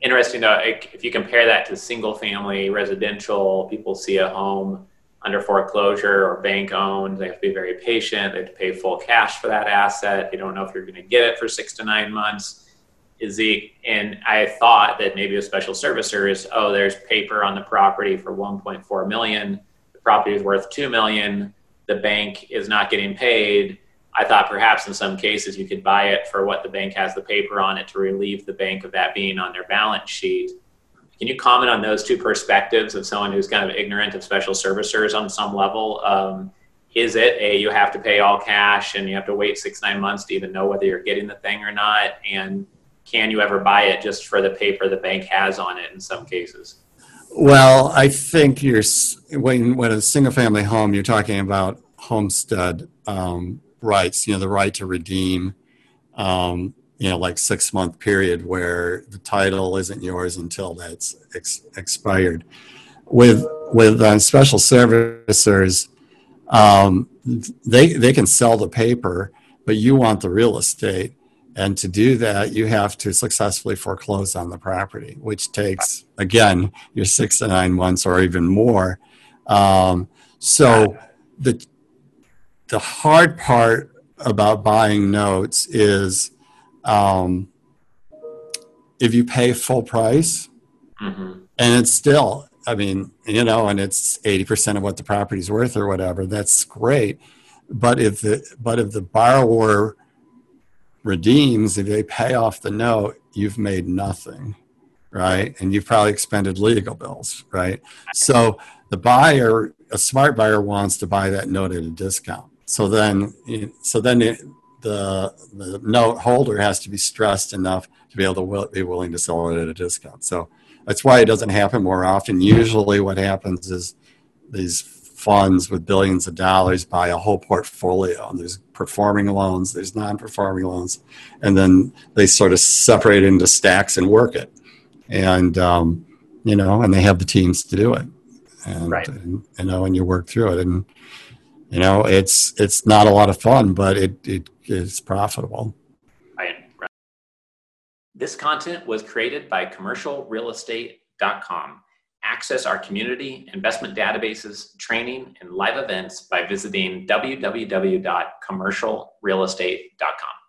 interesting though, if you compare that to single family residential, people see a home under foreclosure or bank owned. They have to be very patient. They have to pay full cash for that asset. They don't know if you're going to get it for six to nine months. Is the and I thought that maybe a special servicer is oh there's paper on the property for 1.4 million. The property is worth two million. The bank is not getting paid. I thought perhaps in some cases you could buy it for what the bank has the paper on it to relieve the bank of that being on their balance sheet can you comment on those two perspectives of someone who's kind of ignorant of special servicers on some level? Um, is it a you have to pay all cash and you have to wait six nine months to even know whether you're getting the thing or not? And can you ever buy it just for the paper the bank has on it in some cases? Well, I think you're when when a single family home, you're talking about homestead um, rights. You know, the right to redeem. Um, you know like six month period where the title isn't yours until that's ex- expired with with uh, special servicers um, they they can sell the paper but you want the real estate and to do that you have to successfully foreclose on the property which takes again your six to nine months or even more um, so the the hard part about buying notes is um, if you pay full price mm-hmm. and it's still i mean you know and it's 80% of what the property's worth or whatever that's great. But if the but if the borrower redeems if they pay off the note you've made nothing right? And you've probably expended legal bills right? So the buyer a smart buyer wants to buy that note at a discount so then so then it, the, the note holder has to be stressed enough to be able to will, be willing to sell it at a discount. So that's why it doesn't happen more often. Usually, what happens is these funds with billions of dollars buy a whole portfolio. And there's performing loans, there's non-performing loans, and then they sort of separate into stacks and work it. And um, you know, and they have the teams to do it. And, right. and you know, and you work through it and you know it's it's not a lot of fun but it, it is profitable. Right, this content was created by commercialrealestate.com access our community investment databases training and live events by visiting www.commercialrealestate.com